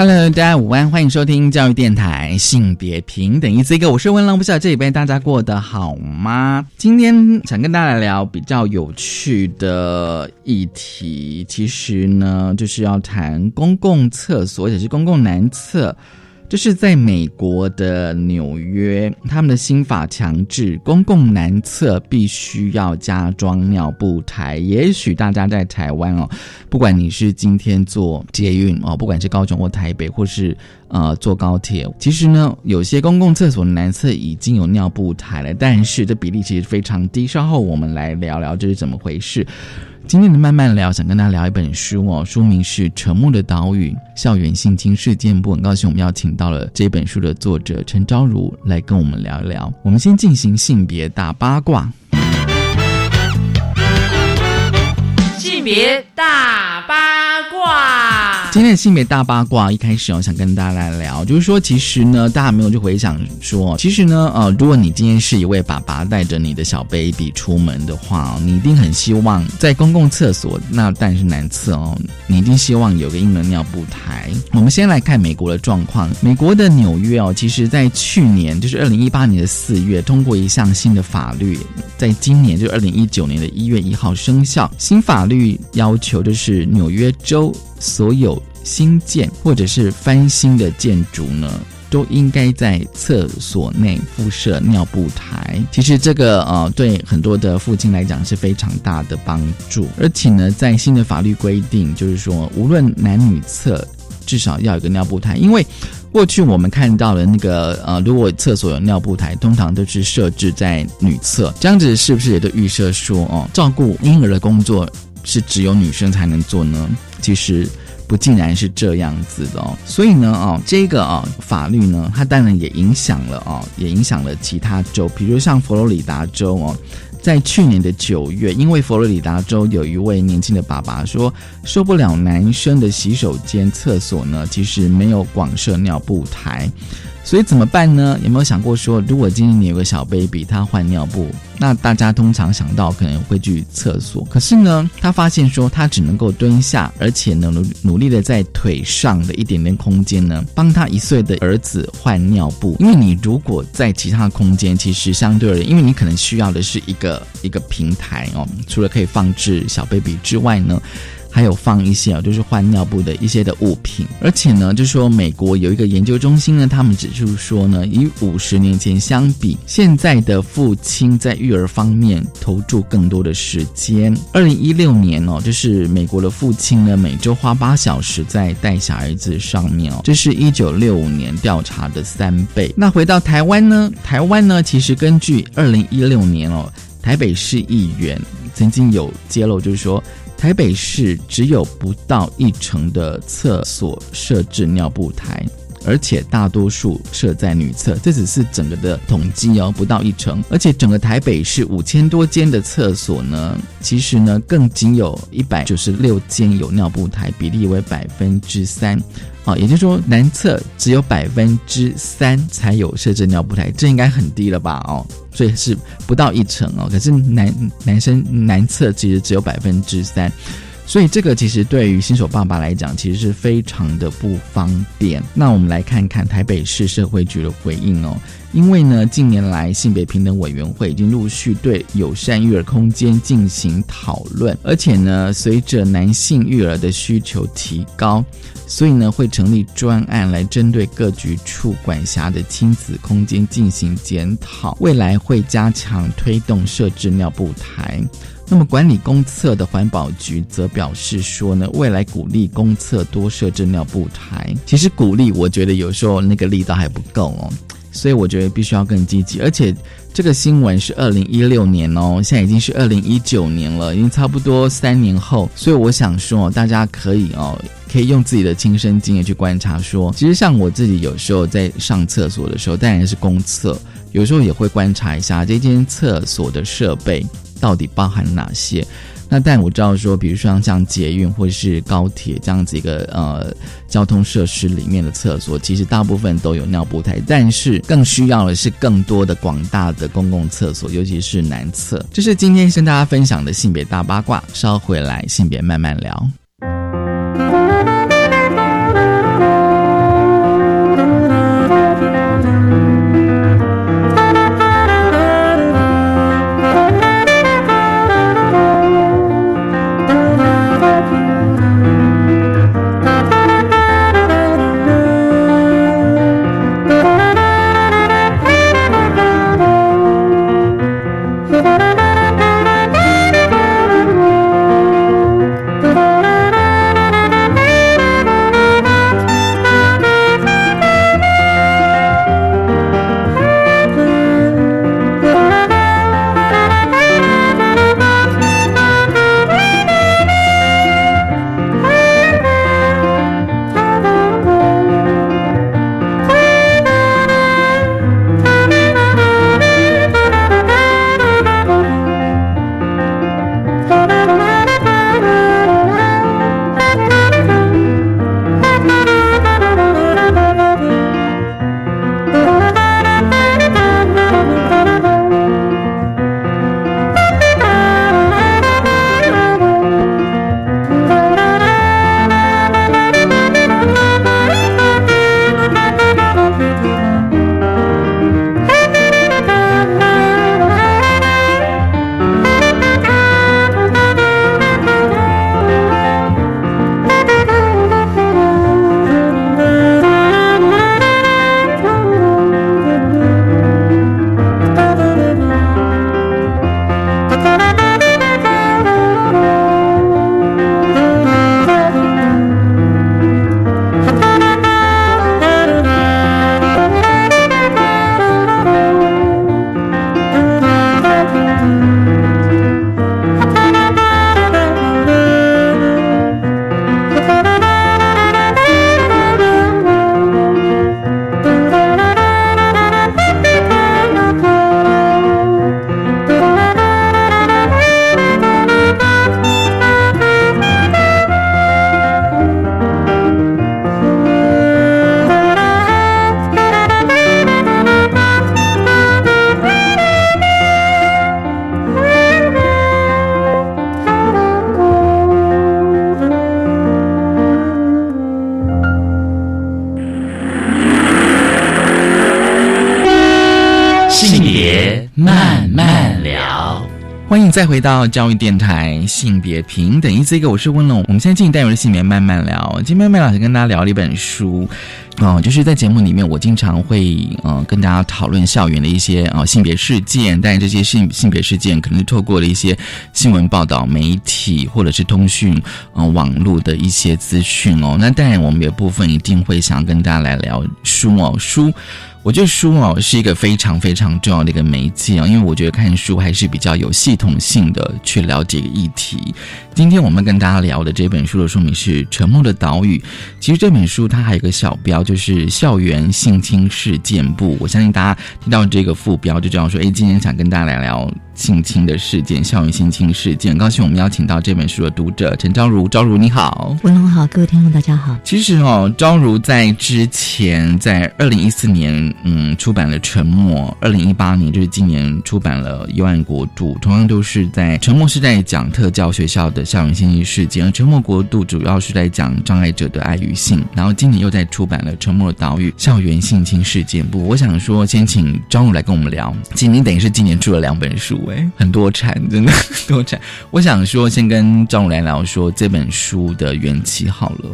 Hello，大家午安，欢迎收听教育电台性别平等一 C 个，我是温浪，不知道这礼拜大家过得好吗？今天想跟大家聊比较有趣的议题，其实呢就是要谈公共厕所，也是公共男厕。就是在美国的纽约，他们的新法强制公共男厕必须要加装尿布台。也许大家在台湾哦，不管你是今天坐捷运哦，不管是高雄或台北，或是呃坐高铁，其实呢，有些公共厕所的男厕已经有尿布台了，但是这比例其实非常低。稍后我们来聊聊这是怎么回事。今天的慢慢聊，想跟大家聊一本书哦，书名是《沉默的岛屿：校园性侵事件簿》。很高兴我们邀请到了这本书的作者陈昭如来跟我们聊一聊。我们先进行性别大八卦，性别大。今天的性别大八卦一开始，我想跟大家来聊，就是说，其实呢，大家没有去回想说，其实呢，呃，如果你今天是一位爸爸，带着你的小 baby 出门的话，你一定很希望在公共厕所，那但是男厕哦，你一定希望有个婴儿尿布台。我们先来看美国的状况，美国的纽约哦，其实在去年，就是二零一八年的四月，通过一项新的法律，在今年就二零一九年的一月一号生效。新法律要求就是纽约州。所有新建或者是翻新的建筑呢，都应该在厕所内附设尿布台。其实这个呃，对很多的父亲来讲是非常大的帮助。而且呢，在新的法律规定，就是说无论男女厕，至少要有个尿布台。因为过去我们看到的那个呃，如果厕所有尿布台，通常都是设置在女厕。这样子是不是也都预设说哦，照顾婴儿的工作是只有女生才能做呢？其实不竟然是这样子的哦，所以呢，哦，这个啊法律呢，它当然也影响了哦，也影响了其他州，比如像佛罗里达州哦，在去年的九月，因为佛罗里达州有一位年轻的爸爸说受不了男生的洗手间厕所呢，其实没有广设尿布台。所以怎么办呢？有没有想过说，如果今天你有个小 baby，他换尿布，那大家通常想到可能会去厕所。可是呢，他发现说，他只能够蹲下，而且呢，努努力的在腿上的一点点空间呢，帮他一岁的儿子换尿布。因为你如果在其他空间，其实相对而言，因为你可能需要的是一个一个平台哦，除了可以放置小 baby 之外呢。还有放一些啊，就是换尿布的一些的物品，而且呢，就说美国有一个研究中心呢，他们指出说呢，以五十年前相比，现在的父亲在育儿方面投注更多的时间。二零一六年哦，就是美国的父亲呢，每周花八小时在带小孩子上面哦，这是一九六五年调查的三倍。那回到台湾呢，台湾呢，其实根据二零一六年哦，台北市议员曾经有揭露，就是说。台北市只有不到一成的厕所设置尿布台，而且大多数设在女厕。这只是整个的统计哦，不到一成。而且整个台北市五千多间的厕所呢，其实呢更仅有一百九十六间有尿布台，比例为百分之三。啊，也就是说男厕只有百分之三才有设置尿布台，这应该很低了吧？哦。所以是不到一成哦，可是男男生男厕其实只有百分之三，所以这个其实对于新手爸爸来讲，其实是非常的不方便。那我们来看看台北市社会局的回应哦，因为呢近年来性别平等委员会已经陆续对友善育儿空间进行讨论，而且呢随着男性育儿的需求提高。所以呢，会成立专案来针对各局处管辖的亲子空间进行检讨。未来会加强推动设置尿布台。那么，管理公厕的环保局则表示说呢，未来鼓励公厕多设置尿布台。其实鼓励，我觉得有时候那个力道还不够哦。所以我觉得必须要更积极。而且这个新闻是二零一六年哦，现在已经是二零一九年了，已经差不多三年后。所以我想说，大家可以哦，可以用自己的亲身经验去观察，说其实像我自己有时候在上厕所的时候，当然是公厕，有时候也会观察一下这间厕所的设备到底包含哪些。那但我知道说，比如说像捷运或者是高铁这样子一个呃交通设施里面的厕所，其实大部分都有尿布台，但是更需要的是更多的广大的公共厕所，尤其是男厕。这是今天跟大家分享的性别大八卦，稍回来性别慢慢聊。再回到教育电台，性别平等，一这个，我是温龙。我们现在进行单元的性别慢慢聊。今天麦老师跟大家聊了一本书，哦，就是在节目里面，我经常会呃跟大家讨论校园的一些呃性别事件，但这些性性别事件可能是透过了一些新闻报道、媒体或者是通讯呃网络的一些资讯哦。那当然，我们有部分一定会想跟大家来聊书哦，书。我觉得书啊是一个非常非常重要的一个媒介啊，因为我觉得看书还是比较有系统性的去了解一个议题。今天我们跟大家聊的这本书的书名是《沉默的岛屿》。其实这本书它还有一个小标，就是“校园性侵事件簿”。我相信大家听到这个副标就知道说，哎，今天想跟大家来聊性侵的事件，校园性侵事件。高兴我们邀请到这本书的读者陈昭如，昭如你好，文龙好，各位听众大家好。其实哦，昭如在之前在二零一四年嗯出版了《沉默》，二零一八年就是今年出版了《幽暗国度》，同样都是在《沉默》是在讲特教学校的。校园性侵事件，而《沉默国度》主要是在讲障碍者的爱与性，然后今年又在出版了《沉默的岛屿校园性侵事件簿》。我想说，先请昭如来跟我们聊。今年等于是今年出了两本书，哎，很多产，真的多产。我想说，先跟张武来聊说这本书的缘起好了。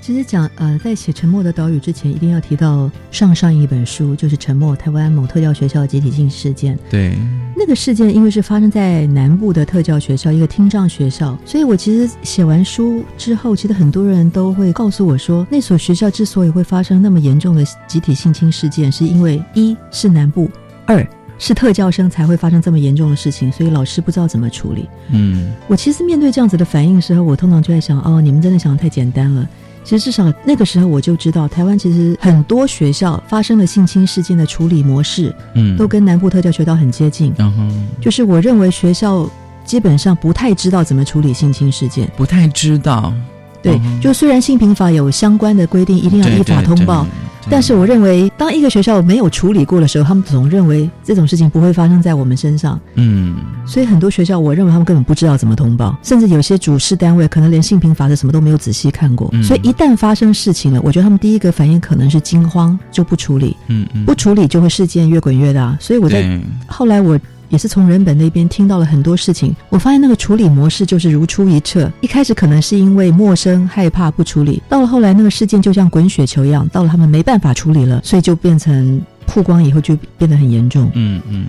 其实讲呃，在写《沉默的岛屿》之前，一定要提到上上一本书，就是《沉默：台湾某特教学校集体性事件》。对，那个事件因为是发生在南部的特教学校，一个听障学校，所以我其实写完书之后，其实很多人都会告诉我说，那所学校之所以会发生那么严重的集体性侵事件，是因为一是南部，二是特教生才会发生这么严重的事情，所以老师不知道怎么处理。嗯我其实面对这样子的反应的时候，我通常就在想，哦，你们真的想的太简单了。其实至少那个时候我就知道，台湾其实很多学校发生了性侵事件的处理模式，嗯，都跟南部特教学校很接近。然后就是我认为学校基本上不太知道怎么处理性侵事件。不太知道，对，嗯就虽然性平法有相关的规定，一定要依法通报，但是我认为，当一个学校没有处理过的时候，他们总认为这种事情不会发生在我们身上。嗯所以很多学校，我认为他们根本不知道怎么通报，甚至有些主事单位可能连性平法则什么都没有仔细看过。嗯所以一旦发生事情了，我觉得他们第一个反应可能是惊慌，就不处理，嗯嗯，不处理就会事件越滚越大。所以我在后来我。也是从人本那边听到了很多事情，我发现那个处理模式就是如出一辙。一开始可能是因为陌生害怕不处理，到了后来那个事件就像滚雪球一样，到了他们没办法处理了，所以就变成曝光以后就变得很严重。嗯嗯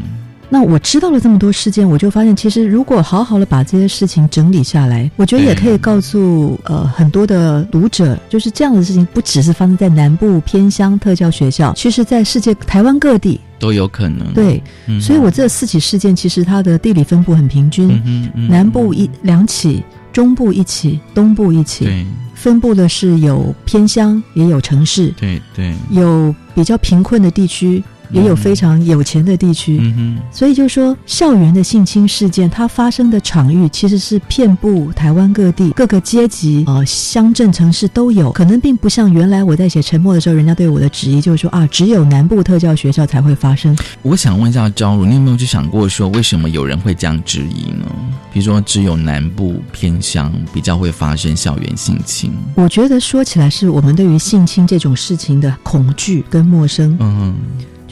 那我知道了这么多事件，我就发现，其实如果好好的把这些事情整理下来，我觉得也可以告诉呃很多的读者，就是这样的事情不只是发生在南部偏乡特教学校，其实在世界台湾各地，都有可能，对，嗯所以我这四起事件其实它的地理分布很平均，嗯嗯南部一两起，中部一起，东部一起，对。分布的是有偏乡，也有城市，对对，有比较贫困的地区，也有非常有钱的地区。嗯哼所以就说，校园的性侵事件，它发生的场域其实是遍布台湾各地各个阶级，呃，乡镇城市都有。可能并不像原来我在写《沉默》的时候，人家对我的质疑就是说啊，只有南部特教学校才会发生。我想问一下昭如，你有没有去想过说，为什么有人会这样质疑呢？比如说，只有南部偏乡比较会发生校园性侵，我觉得说起来，是我们对于性侵这种事情的恐惧跟陌生。嗯，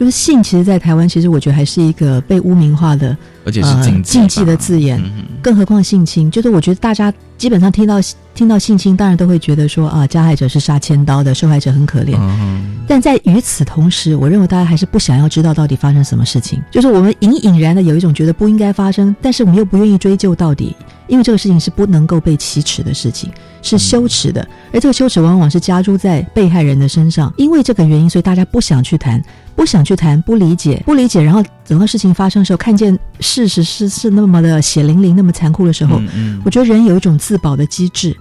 就是性，其实，在台湾，其实我觉得还是一个被污名化的而且是禁忌、呃禁忌的字眼。嗯更何况性侵，就是我觉得大家基本上听到听到性侵，当然都会觉得说啊，加害者是杀千刀的，受害者很可怜。嗯但在与此同时，我认为大家还是不想要知道到底发生什么事情，就是我们隐隐然的有一种觉得不应该发生，但是我们又不愿意追究到底，因为这个事情是不能够被启齿的事情，是羞耻的，而这个羞耻往往是加诸在被害人的身上，因为这个原因，所以大家不想去谈，不想去谈，不理解，不理解，然后整个事情发生的时候，看见事实是是那么的血淋淋、那么残酷的时候，嗯嗯我觉得人有一种自保的机制，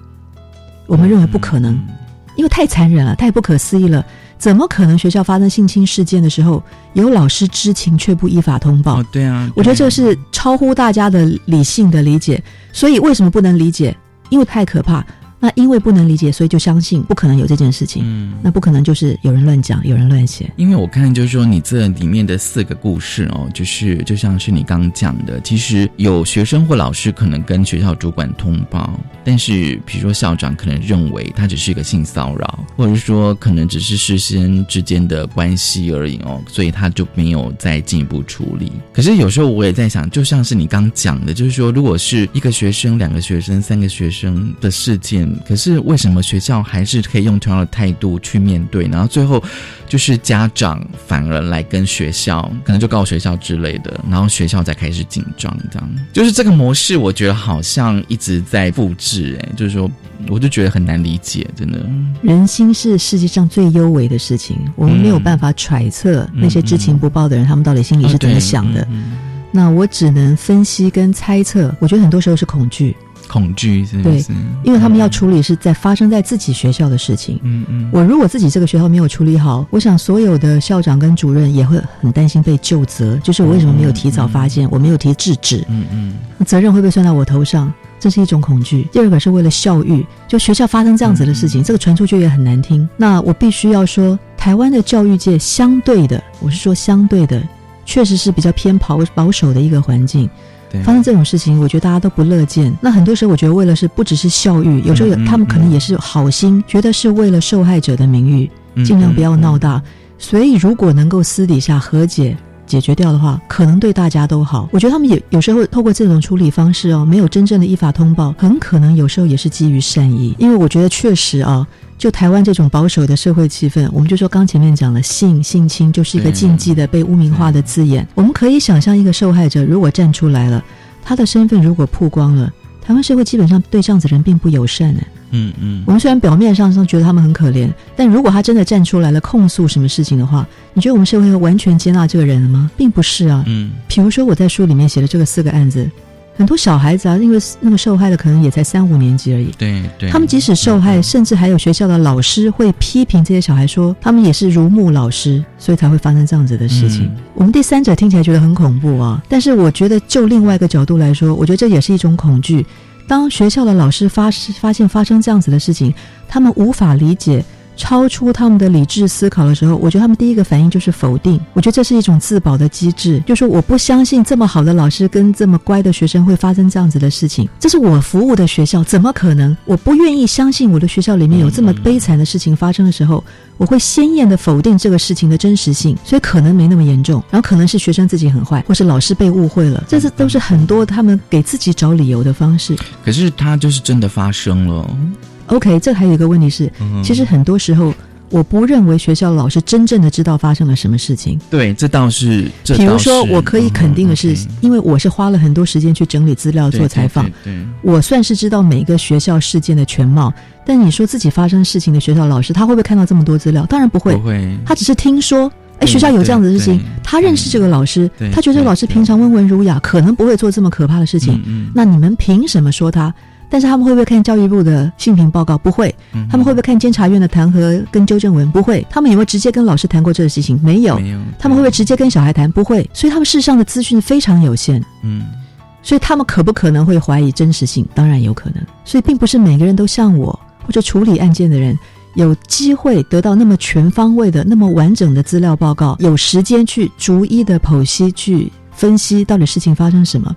我们认为不可能。因为太残忍了，太不可思议了。怎么可能学校发生性侵事件的时候，有老师知情却不依法通报？哦，对啊，我觉得这是超乎大家的理性的理解。所以为什么不能理解？因为太可怕。那因为不能理解，所以就相信不可能有这件事情。嗯。那不可能就是有人乱讲，有人乱写。因为我看就是说你这里面的四个故事哦，就是就像是你刚讲的，其实有学生或老师可能跟学校主管通报，但是比如说校长可能认为他只是一个性骚扰，或者是说可能只是师生之间的关系而已哦，所以他就没有再进一步处理。可是有时候我也在想，就像是你刚讲的，就是说如果是一个学生、两个学生、三个学生的事件，可是为什么学校还是可以用同样的态度去面对？然后最后就是家长反而来跟学校，可能就告学校之类的，然后学校才开始紧张，这样就是这个模式，我觉得好像一直在复制，哎，就是说，我就觉得很难理解，真的。人心是世界上最幽微的事情，我们没有办法揣测那些知情不报的人，他们到底心里是怎么想的。嗯那我只能分析跟猜测，我觉得很多时候是恐惧，恐惧对？因为他们要处理是在发生在自己学校的事情。嗯嗯，我如果自己这个学校没有处理好，我想所有的校长跟主任也会很担心被就责，就是我为什么没有提早发现，我没有提制止，嗯嗯责任会不会算到我头上？这是一种恐惧。第二个是为了校誉，就学校发生这样子的事情，这个传出去也很难听。那我必须要说，台湾的教育界相对的，我是说相对的，确实是比较偏保保守的一个环境。对，发生这种事情，我觉得大家都不乐见。那很多时候，我觉得为了是不只是教育，有时候他们可能也是好心，觉得是为了受害者的名誉，嗯尽量不要闹大。所以如果能够私底下和解。解决掉的话，可能对大家都好。我觉得他们也有时候透过这种处理方式哦，没有真正的依法通报，很可能有时候也是基于善意。因为我觉得确实啊，就台湾这种保守的社会气氛，我们就说刚前面讲了性性侵就是一个禁忌的被污名化的字眼。我们可以想象一个受害者如果站出来了，他的身份如果曝光了，台湾社会基本上对这样子人并不友善呢。嗯嗯我们虽然表面上上觉得他们很可怜，但如果他真的站出来了控诉什么事情的话，你觉得我们社会会完全接纳这个人了吗？并不是啊。嗯比如说我在书里面写的这个四个案子，很多小孩子啊，因为那个受害的可能也才三五年级而已。对对，他们即使受害，嗯甚至还有学校的老师会批评这些小孩说，他们也是如沐老师，所以才会发生这样子的事情。嗯我们第三者听起来觉得很恐怖啊，但是我觉得就另外一个角度来说，我觉得这也是一种恐惧。当学校的老师发发现发生这样子的事情，他们无法理解。超出他们的理智思考的时候，我觉得他们第一个反应就是否定。我觉得这是一种自保的机制，就是我不相信这么好的老师跟这么乖的学生会发生这样子的事情。这是我服务的学校，怎么可能？我不愿意相信我的学校里面有这么悲惨的事情发生的时候，我会鲜艳的否定这个事情的真实性，所以可能没那么严重。然后可能是学生自己很坏，或是老师被误会了，这是都是很多他们给自己找理由的方式。可是他就是真的发生了。OK，这还有一个问题是，嗯其实很多时候。我不认为学校老师真正的知道发生了什么事情。对，这倒是，这比如说，我可以肯定的是，因为我是花了很多时间去整理资料、做采访，对对对我算是知道每个学校事件的全貌。但你说自己发生事情的学校老师，他会不会看到这么多资料？当然不会，不会，他只是听说。哎，学校有这样子的事情他认识这个老师，他觉得这个老师平常温文儒雅，可能不会做这么可怕的事情。嗯那你们凭什么说他？但是他们会不会看教育部的性评报告？不会。嗯他们会不会看监察院的弹劾跟纠正文？不会。他们有没有直接跟老师谈过这个事情？没有。没有，他们会不会直接跟小孩谈？不会。所以他们事实上的资讯非常有限。嗯所以他们可不可能会怀疑真实性？当然有可能。所以并不是每个人都像我或者处理案件的人有机会得到那么全方位的、那么完整的资料报告，有时间去逐一的剖析、去分析到底事情发生什么。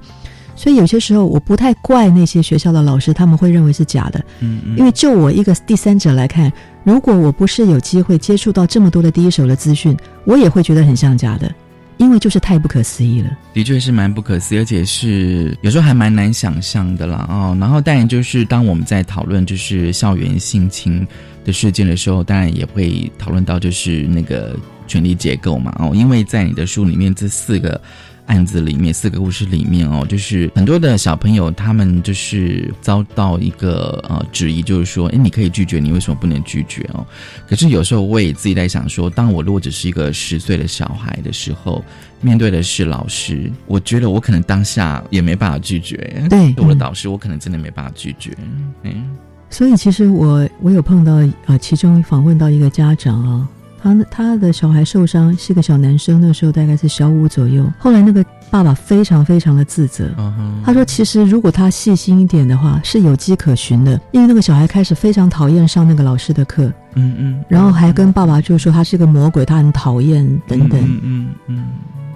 所以有些时候我不太怪那些学校的老师，他们会认为是假的，嗯嗯，因为就我一个第三者来看，如果我不是有机会接触到这么多的第一手的资讯，我也会觉得很像假的，因为就是太不可思议了。的确是蛮不可思议，而且是有时候还蛮难想象的啦哦。然后当然就是当我们在讨论就是校园性侵的事件的时候，当然也会讨论到就是那个权力结构嘛哦，因为在你的书里面这四个。案子里面四个故事里面哦，就是很多的小朋友他们就是遭到一个呃质疑，就是说，哎，你可以拒绝，你为什么不能拒绝哦？可是有时候我也自己在想说，当我如果只是一个十岁的小孩的时候，面对的是老师，我觉得我可能当下也没办法拒绝。对我的导师，我可能真的没办法拒绝。嗯所以其实我我有碰到呃，其中访问到一个家长啊，他他的小孩受伤是个小男生，那时候大概是小五左右。后来那个爸爸非常非常的自责，他说其实如果他细心一点的话，是有迹可循的，因为那个小孩开始非常讨厌上那个老师的课，嗯嗯，然后还跟爸爸就说他是个魔鬼，他很讨厌等等。嗯嗯嗯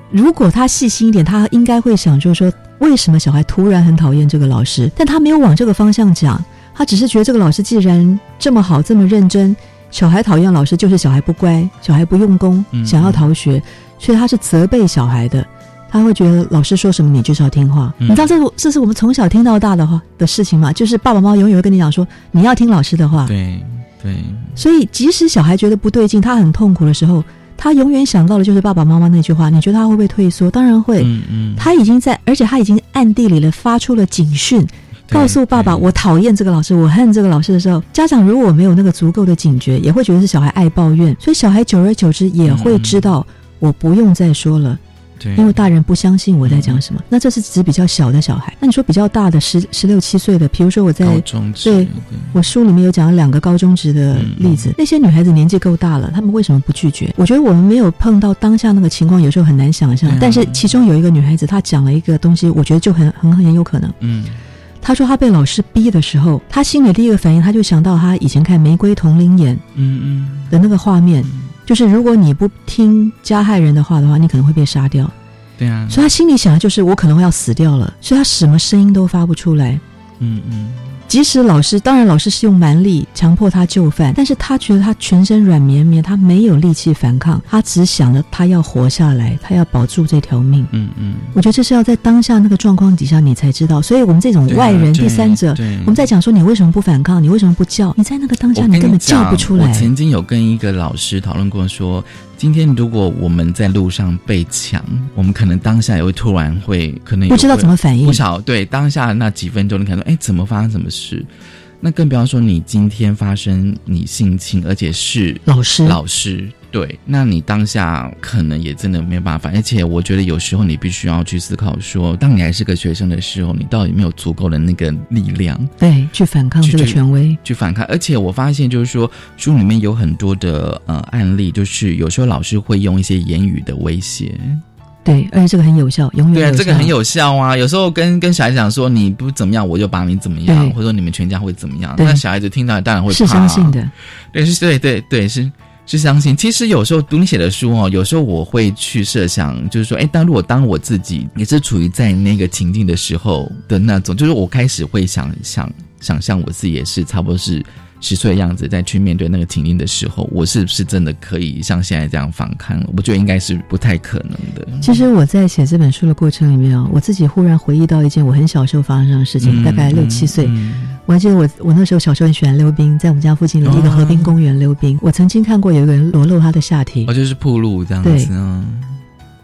如果他细心一点，他应该会想，就是说，为什么小孩突然很讨厌这个老师？但他没有往这个方向讲，他只是觉得这个老师既然这么好，这么认真，小孩讨厌老师就是小孩不乖，小孩不用功，嗯想要逃学，所以他是责备小孩的。他会觉得老师说什么你就是要听话，嗯你知道这是这是我们从小听到大的话的事情吗？就是爸爸妈妈永远会跟你讲说你要听老师的话，对对，所以，即使小孩觉得不对劲，他很痛苦的时候，他永远想到的就是爸爸妈妈那句话。你觉得他会不会退缩？当然会。嗯嗯，他已经在，而且他已经暗地里了发出了警讯，对告诉爸爸：我讨厌这个老师，我恨这个老师的时候，家长如果没有那个足够的警觉，也会觉得是小孩爱抱怨，所以小孩久而久之也会知道。我不用再说了，对，因为大人不相信我在讲什么。那这是指比较小的小孩。那你说比较大的十十六七岁的，比如说我在高中对我书里面有讲了两个高中职的例子，那些女孩子年纪够大了，她们为什么不拒绝？我觉得我们没有碰到当下那个情况，有时候很难想象。但是其中有一个女孩子，她讲了一个东西，我觉得就很很很有可能。嗯她说他被老师逼的时候，他心里第一个反应，他就想到他以前看《玫瑰童林眼嗯嗯》的那个画面，嗯，就是如果你不听加害人的话的话，你可能会被杀掉。对啊，所以他心里想的就是我可能会要死掉了，所以他什么声音都发不出来。嗯嗯，即使老师，当然老师是用蛮力强迫他就范，但是他觉得他全身软绵绵，他没有力气反抗，他只想着他要活下来，他要保住这条命。嗯嗯，我觉得这是要在当下那个状况底下你才知道，所以我们这种外人、对第三者，我们在讲说你为什么不反抗，你为什么不叫？你在那个当下你根本叫不出来。我曾经有跟一个老师讨论过说，今天如果我们在路上被抢，我们可能当下也会突然会可能也不知道怎么反应不，晓对当下那几分钟，你可能说哎，怎么发生什么事？那更不要说你今天发生你性侵，而且是老师老师。对，那你当下可能也真的没有办法，而且我觉得有时候你必须要去思考说，当你还是个学生的时候，你到底有没有足够的那个力量对去反抗这个权威，去反抗？而且我发现就是说，书里面有很多的呃案例，就是有时候老师会用一些言语的威胁，对，而且这个很有效，永远对啊，这个很有效啊。有时候跟跟小孩子讲说你不怎么样，我就把你怎么样，或者说你们全家会怎么样，对那小孩子听到当然会怕、是相信，的，对，是，对对对是。是相信，其实有时候读你写的书哦，有时候我会去设想，就是说，哎，但如果当我自己也是处于在那个情境的时候的那种，就是我开始会想想想象我自己也是差不多是十岁的样子，再去面对那个情境的时候，我是不是真的可以像现在这样反抗？我觉得应该是不太可能的。其实我在写这本书的过程里面啊，我自己忽然回忆到一件我很小时候发生的事情，嗯大概六七岁。嗯我还记得我我那时候小时候很喜欢溜冰，在我们家附近的一个河滨公园溜冰。我曾经看过有一个人裸露他的下体哦，，就是铺路这样子啊。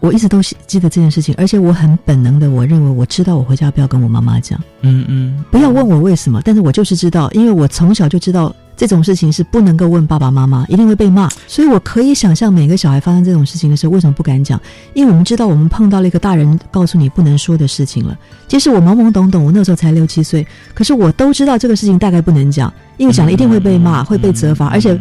我一直都记得这件事情，而且我很本能的，我认为我知道我回家不要跟我妈妈讲，嗯嗯，不要问我为什么，但是我就是知道，因为我从小就知道这种事情是不能够问爸爸妈妈，一定会被骂，所以我可以想象每个小孩发生这种事情的时候为什么不敢讲，因为我们知道我们碰到了一个大人告诉你不能说的事情了。即使我懵懵懂懂，我那时候才六七岁，可是我都知道这个事情大概不能讲，因为讲了一定会被骂，会被责罚，而且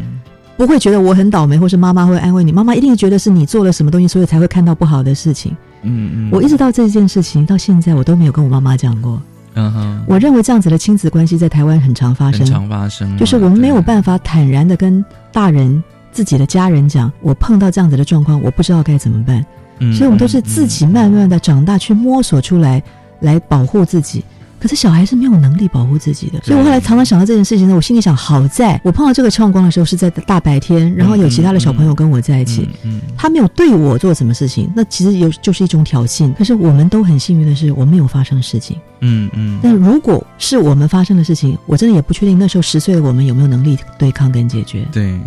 不会觉得我很倒霉，或是妈妈会安慰你，妈妈一定觉得是你做了什么东西，所以才会看到不好的事情。嗯嗯，我一直到这件事情到现在，我都没有跟我妈妈讲过。嗯哼，我认为这样子的亲子关系在台湾很常发生，很常发生啊，就是我们没有办法坦然的跟大人、自己的家人讲，我碰到这样子的状况，我不知道该怎么办。嗯所以我们都是自己慢慢的长大，去摸索出来，来保护自己。可是小孩是没有能力保护自己的，所以我后来常常想到这件事情呢，我心里想，好在我碰到这个状况的时候是在大白天，然后有其他的小朋友跟我在一起，嗯他没有对我做什么事情，那其实有就是一种挑衅。可是我们都很幸运的是，我没有发生事情。嗯嗯，但如果是我们发生的事情，我真的也不确定那时候十岁的我们有没有能力对抗跟解决。对，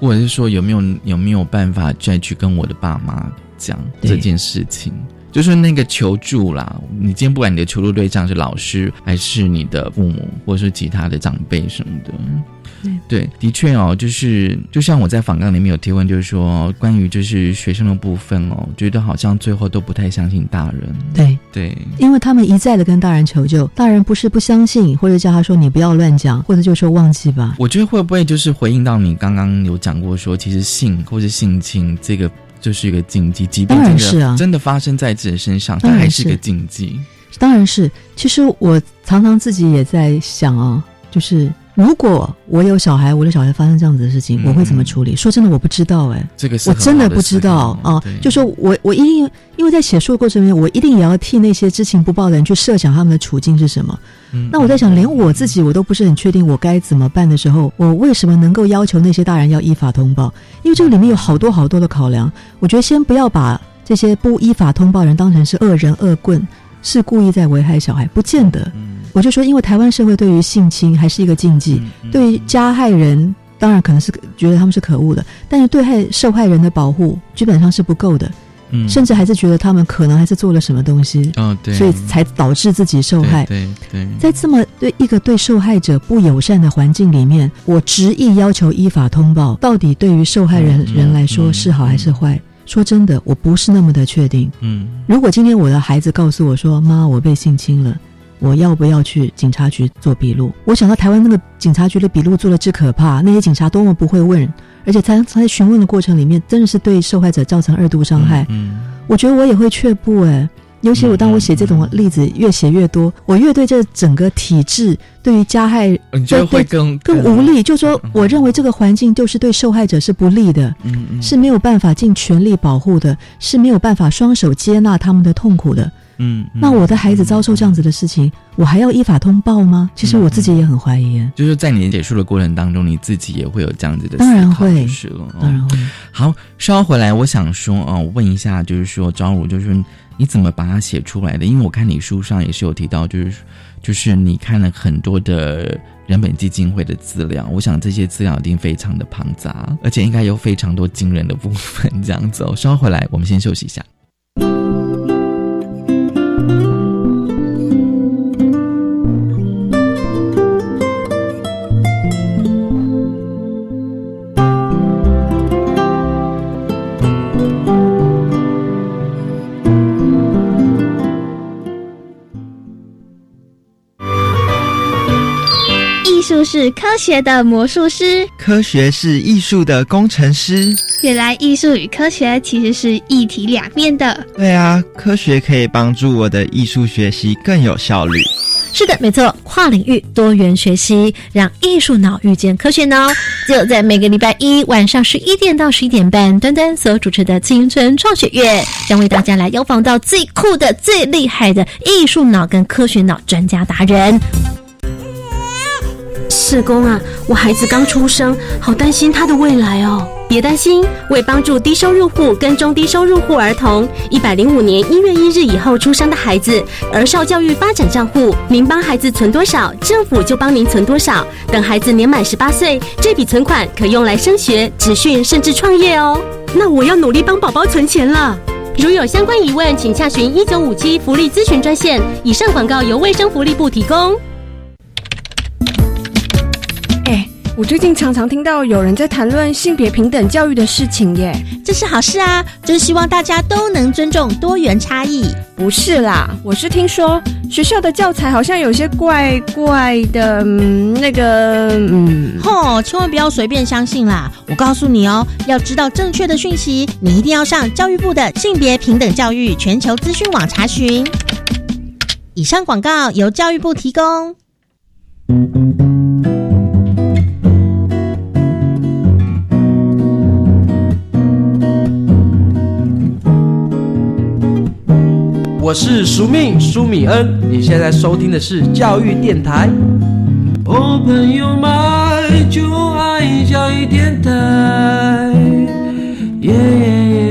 或者是说有没有有没有办法再去跟我的爸妈讲这件事情？就是那个求助啦，你今天不管你的求助对象是老师，还是你的父母，或者是其他的长辈什么的，对，的确哦，就是就像我在访纲里面有提问，就是说关于就是学生的部分哦，觉得好像最后都不太相信大人，对，对，因为他们一再的跟大人求救，大人不是不相信，或者叫他说你不要乱讲，或者就说忘记吧。我觉得会不会就是回应到你刚刚有讲过说，其实性或是性侵这个就是一个禁忌，即便是啊真的发生在自己身上，它还是个是禁忌。当然是，其实我常常自己也在想啊，就是如果我有小孩，我的小孩发生这样子的事情，嗯我会怎么处理？说真的，我不知道哎、这个是我真的不知道啊，就说我我一定因为在写书的过程里面，我一定也要替那些知情不报的人去设想他们的处境是什么。嗯那我在想，连我自己我都不是很确定我该怎么办的时候，我为什么能够要求那些大人要依法通报？因为这个里面有好多好多的考量。我觉得先不要把这些不依法通报人当成是恶人恶棍，是故意在危害小孩，不见得。嗯我就说，因为台湾社会对于性侵还是一个禁忌，嗯对于加害人，当然可能是觉得他们是可恶的，但是对害受害人的保护基本上是不够的，嗯甚至还是觉得他们可能还是做了什么东西，哦对，所以才导致自己受害。对对对，在这么对一个对受害者不友善的环境里面，我执意要求依法通报，到底对于受害人嗯人来说嗯是好还是坏？说真的，我不是那么的确定。嗯如果今天我的孩子告诉我说：“妈，我被性侵了。”我要不要去警察局做笔录？我想到台湾那个警察局的笔录做的之可怕，那些警察多么不会问，而且在在询问的过程里面，真的是对受害者造成二度伤害。嗯我觉得我也会却步哎。尤其我当我写这种例子越写越多，我越对这整个体制对于加害嗯，你觉得会更更无力。就说我认为这个环境就是对受害者是不利的，嗯嗯是没有办法尽全力保护的，是没有办法双手接纳他们的痛苦的。嗯，嗯那我的孩子遭受这样子的事情，我还要依法通报吗？其实我自己也很怀疑耶。就是在你解述的过程当中，你自己也会有这样子的当然会就是了。哦当然会，好，稍后回来，我想说，哦，我问一下，就是说，张如，就是你怎么把它写出来的？因为我看你书上也是有提到，就是就是你看了很多的人本基金会的资料，我想这些资料一定非常的庞杂，而且应该有非常多惊人的部分。这样子、哦，稍后回来，我们先休息一下。是科学的魔术师。科学是艺术的工程师。原来艺术与科学其实是一体两面的。对啊，科学可以帮助我的艺术学习更有效率。是的，没错，跨领域多元学习，让艺术脑遇见科学脑。就在每个礼拜一晚上十一点到十一点半，端端所主持的青春创学院将为大家来邀访到最酷的、最厉害的艺术脑跟科学脑专家达人。社工啊，我孩子刚出生，好担心他的未来哦。别担心，为帮助低收入户跟中低收入户儿童，一百零五年一月一日以后出生的孩子，儿少教育发展账户，您帮孩子存多少，政府就帮您存多少。等孩子年满十八岁，这笔存款可用来升学、职训，甚至创业哦。那我要努力帮宝宝存钱了。如有相关疑问，请洽询一九五七福利咨询专线。以上广告由卫生福利部提供。我最近常常听到有人在谈论性别平等教育的事情耶。这是好事啊！真希望大家都能尊重多元差异。不是啦，我是听说学校的教材好像有些怪怪的，嗯、那个，嗯，吼，千万不要随便相信啦！我告诉你哦，要知道正确的讯息，你一定要上教育部的性别平等教育全球资讯网查询。以上广告由教育部提供。我是苏命苏米恩，你现在收听的是教育电台。Open your mind，就爱教育电台。耶耶耶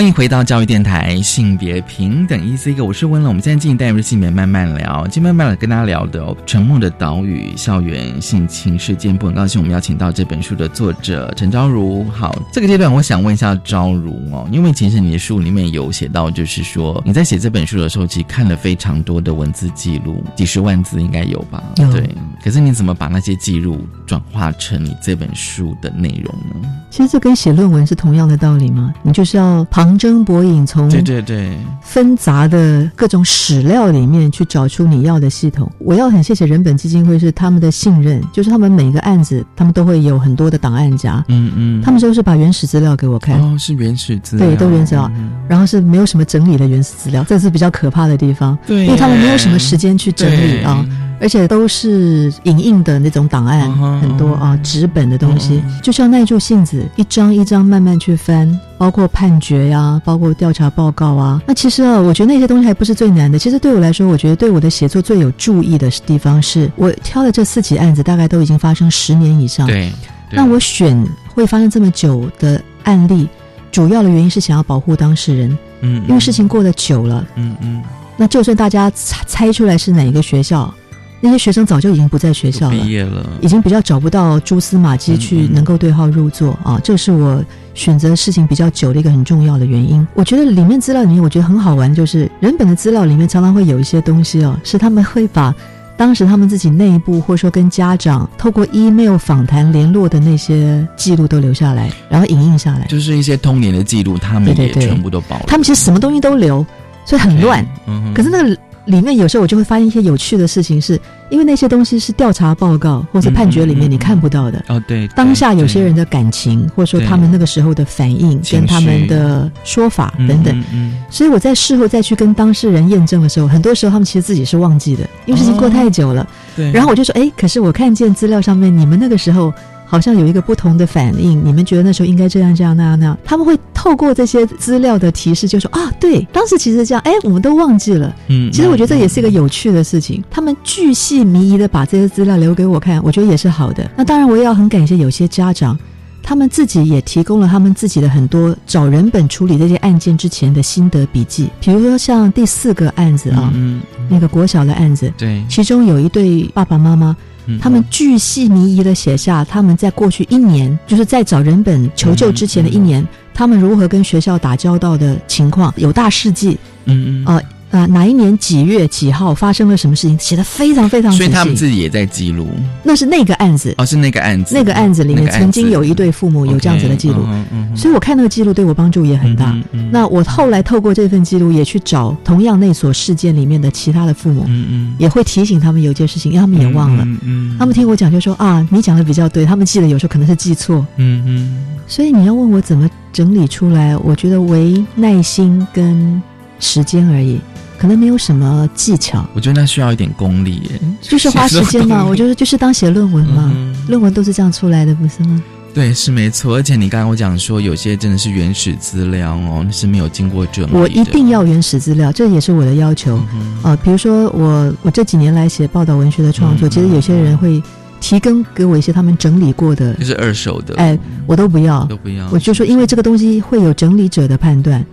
欢迎回到教育电台性别平等 E C 个，我是温乐。我们现在进行单元是性别慢慢聊，今天慢慢来跟大家聊的、哦《沉默的岛屿》校园性侵事件部，很高兴我们邀请到这本书的作者陈昭如。好，这个阶段我想问一下昭如哦，因为其实你的书里面有写到，就是说你在写这本书的时候，其实看了非常多的文字记录，几十万字应该有吧？有对。可是你怎么把那些记录转化成你这本书的内容呢？其实这跟写论文是同样的道理吗，你就是要旁征博引，从对对对，纷杂的各种史料里面去找出你要的系统。我要很谢谢人本基金会是他们的信任，就是他们每个案子他们都会有很多的档案夹，嗯嗯，他们都是把原始资料给我看，哦，是原始资料，对，都原始料，然后是没有什么整理的原始资料，这是比较可怕的地方，对，因为他们没有什么时间去整理啊。而且都是影印的那种档案，嗯很多啊纸本的东西，就像耐住性子，一张一张慢慢去翻，包括判决呀、包括调查报告啊。那其实啊，我觉得那些东西还不是最难的。其实对我来说，我觉得对我的写作最有注意的地方是，我挑的这四起案子，大概都已经发生十年以上。对，那我选会发生这么久的案例，主要的原因是想要保护当事人。嗯，因为事情过得久了，嗯嗯，那就算大家猜猜出来是哪一个学校。那些学生早就已经不在学校了，毕业了，已经比较找不到蛛丝马迹去能够对号入座、嗯嗯、啊！这是我选择事情比较久的一个很重要的原因。我觉得里面资料里面，我觉得很好玩，就是人本的资料里面常常会有一些东西哦，是他们会把当时他们自己内部或者说跟家长透过 email 访谈联络的那些记录都留下来，然后影印下来，就是一些童年的记录，他们也全部都保留。他们其实什么东西都留，所以很乱。嗯、可是那个。里面有时候我就会发现一些有趣的事情是，因为那些东西是调查报告或是判决里面你看不到的。哦，对，当下有些人的感情，或者说他们那个时候的反应，跟他们的说法等等。嗯，所以我在事后再去跟当事人验证的时候，很多时候他们其实自己是忘记的，因为事情过太久了。对。然后我就说，哎，可是我看见资料上面你们那个时候。好像有一个不同的反应，你们觉得那时候应该这样这样那样那样，他们会透过这些资料的提示，就说啊，对，当时其实这样，哎，我们都忘记了。嗯，其实我觉得这也是一个有趣的事情。他们巨细靡遗的把这些资料留给我看，我觉得也是好的。那当然，我也要很感谢有些家长，他们自己也提供了他们自己的很多找人本处理这些案件之前的心得笔记，比如说像第四个案子啊，嗯，那个国小的案子，对，其中有一对爸爸妈妈。他们巨细靡遗的写下他们在过去一年，就是在找人本求救之前的一年，他们如何跟学校打交道的情况，有大事记，嗯嗯，啊。啊，哪一年几月几号发生了什么事情？写的非常非常所以他们自己也在记录。那是那个案子哦，是那个案子。那个案子里面曾经有一对父母有这样子的记录，嗯所以我看那个记录对我帮助也很大。那我后来透过这份记录也去找同样那所事件里面的其他的父母，嗯嗯，也会提醒他们有件事情，因为他们也忘了。嗯，他们听我讲就说啊，你讲的比较对，他们记得有时候可能是记错。嗯嗯，所以你要问我怎么整理出来，我觉得唯耐心跟时间而已。可能没有什么技巧，我觉得那需要一点功力耶，就是花时间嘛。我觉得就是当写论文嘛，论文都是这样出来的，不是吗？对，是没错。而且你刚刚我讲说，有些真的是原始资料哦，那是没有经过整理我一定要原始资料，这也是我的要求啊。比如说我我这几年来写报道文学的创作，其实有些人会提供给我一些他们整理过的，就是二手的，哎，我都不要，都不要。我就说，因为这个东西会有整理者的判断。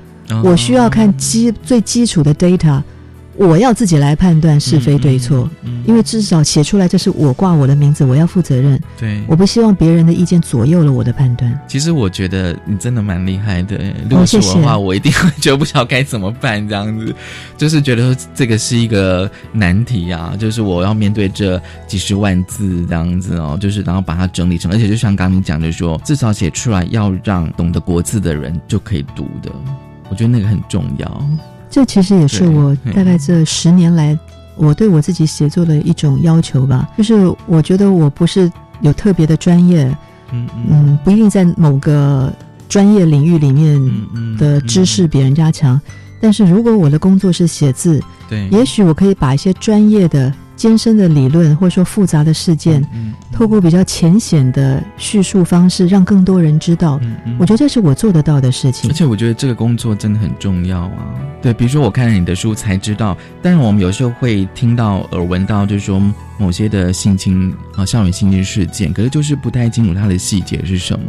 我需要看基最基础的 data，我要自己来判断是非对错，因为至少写出来这是我挂我的名字，我要负责任。对，我不希望别人的意见左右了我的判断。其实我觉得你真的蛮厉害的，如果是我的话，我一定会觉得不知道该怎么办，这样子，就是觉得这个是一个难题啊，就是我要面对这几十万字这样子哦，就是然后把它整理成，而且就像刚刚你讲的说，至少写出来要让懂得国字的人就可以读的。我觉得那个很重要，这其实也是我大概这十年来我对我自己写作的一种要求吧。就是我觉得我不是有特别的专业，嗯嗯，不一定在某个专业领域里面的知识比人家强，但是如果我的工作是写字，对，也许我可以把一些专业的。艰深的理论，或者说复杂的事件，透过比较浅显的叙述方式，让更多人知道。我觉得这是我做得到的事情。而且我觉得这个工作真的很重要啊。对，比如说我看了你的书才知道，但是我们有时候会听到耳闻到，就是说某些的性侵啊，校园性侵事件，可是就是不太清楚它的细节是什么。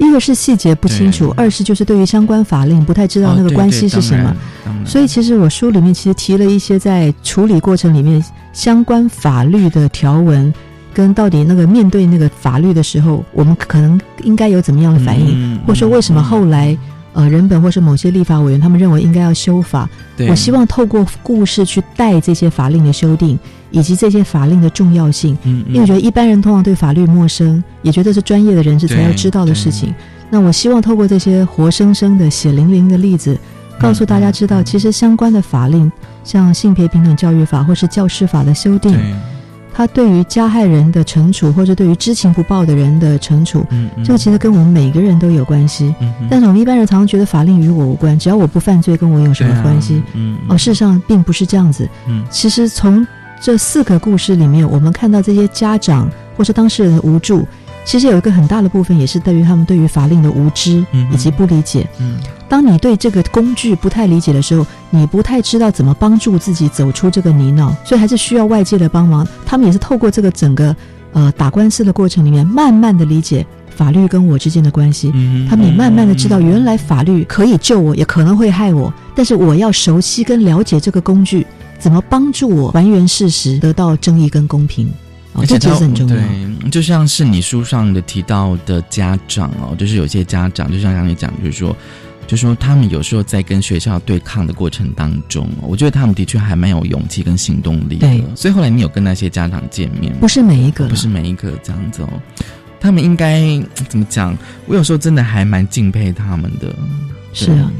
一个是细节不清楚，二是就是对于相关法令不太知道那个关系是什么。所以其实我书里面其实提了一些在处理过程里面相关法律的条文，跟到底那个面对那个法律的时候，我们可能应该有怎么样的反应，或者说为什么后来呃人本或是某些立法委员他们认为应该要修法。我希望透过故事去带这些法令的修订，以及这些法令的重要性。嗯，因为我觉得一般人通常对法律陌生，也觉得是专业的人士才要知道的事情。那我希望透过这些活生生的血淋淋的例子。告诉大家知道，其实相关的法令，像性别平等教育法或是教师法的修订，它对于加害人的惩处，或者对于知情不报的人的惩处，这个其实跟我们每个人都有关系。但是我们一般人常常觉得法令与我无关，只要我不犯罪，跟我有什么关系？哦，事实上并不是这样子。其实从这四个故事里面，我们看到这些家长或是当事人的无助。其实有一个很大的部分，也是在于他们对于法令的无知以及不理解。嗯，当你对这个工具不太理解的时候，你不太知道怎么帮助自己走出这个泥淖，所以还是需要外界的帮忙。他们也是透过这个整个呃打官司的过程里面，慢慢的理解法律跟我之间的关系。嗯，他们也慢慢的知道，原来法律可以救我，也可能会害我，但是我要熟悉跟了解这个工具，怎么帮助我还原事实，得到正义跟公平。这其实很重要，对，就像是你书上的提到的家长哦，就是有些家长，就像刚才讲，就是说，就说他们有时候在跟学校对抗的过程当中，我觉得他们的确还蛮有勇气跟行动力的。所以后来你有跟那些家长见面，不是每一个，不是每一个这样子哦。他们应该怎么讲？我有时候真的还蛮敬佩他们的。是啊，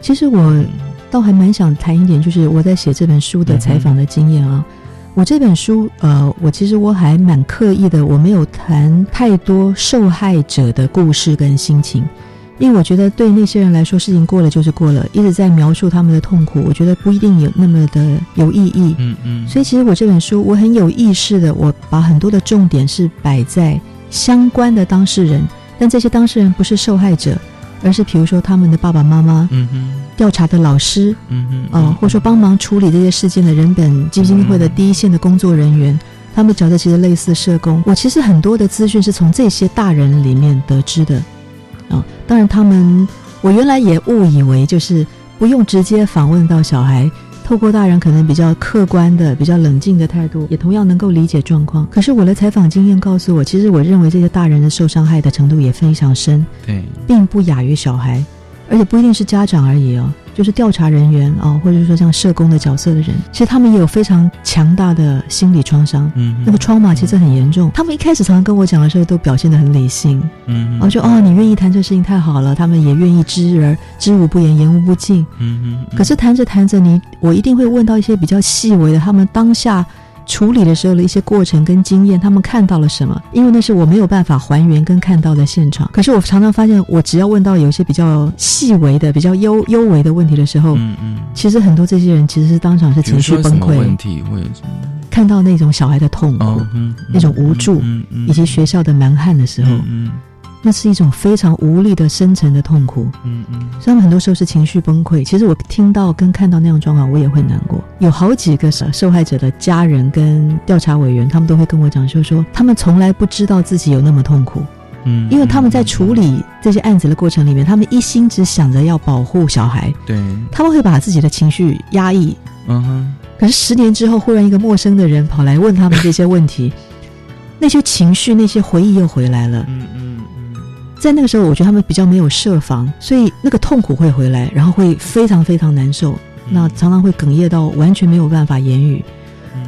其实我倒还蛮想谈一点，就是我在写这本书的采访的经验啊。我这本书，呃，我其实我还蛮刻意的，我没有谈太多受害者的故事跟心情，因为我觉得对那些人来说，事情过了就是过了，一直在描述他们的痛苦，我觉得不一定有那么的有意义。嗯嗯。所以其实我这本书，我很有意识的，我把很多的重点是摆在相关的当事人，但这些当事人不是受害者。而是比如说他们的爸爸妈妈，嗯哼，调查的老师，嗯哼，哦，或者说帮忙处理这些事件的人本基金会的第一线的工作人员，他们角色其实类似社工。我其实很多的资讯是从这些大人里面得知的，啊，当然他们，我原来也误以为就是不用直接访问到小孩。透过大人可能比较客观的、比较冷静的态度，也同样能够理解状况。可是我的采访经验告诉我，其实我认为这些大人的受伤害的程度也非常深，对，并不亚于小孩，而且不一定是家长而已哦。就是调查人员啊，或者说像社工的角色的人，其实他们也有非常强大的心理创伤。嗯，那个创嘛，其实很严重。他们一开始常常跟我讲的时候，都表现得很理性。嗯，然后就哦，你愿意谈这事情太好了，他们也愿意知而知无不言，言无不尽。嗯嗯。可是谈着谈着，你我一定会问到一些比较细微的，他们当下。处理的时候的一些过程跟经验，他们看到了什么？因为那是我没有办法还原跟看到的现场。可是我常常发现，我只要问到有一些比较细微的、比较幽幽微的问题的时候，嗯嗯，其实很多这些人其实是当场是情绪崩溃。问题会有什么？看到那种小孩的痛苦，那种无助，以及学校的蛮汉的时候。那是一种非常无力的深沉的痛苦，嗯嗯，所以他们很多时候是情绪崩溃。其实我听到跟看到那样状况，我也会难过。有好几个受害者的家人跟调查委员，他们都会跟我讲，就说他们从来不知道自己有那么痛苦，嗯，因为他们在处理这些案子的过程里面，他们一心只想着要保护小孩，对，他们会把自己的情绪压抑，嗯哼。可是十年之后，忽然一个陌生的人跑来问他们这些问题，那些情绪、那些回忆又回来了，嗯嗯。在那个时候，我觉得他们比较没有设防，所以那个痛苦会回来，然后会非常非常难受，那常常会哽咽到完全没有办法言语。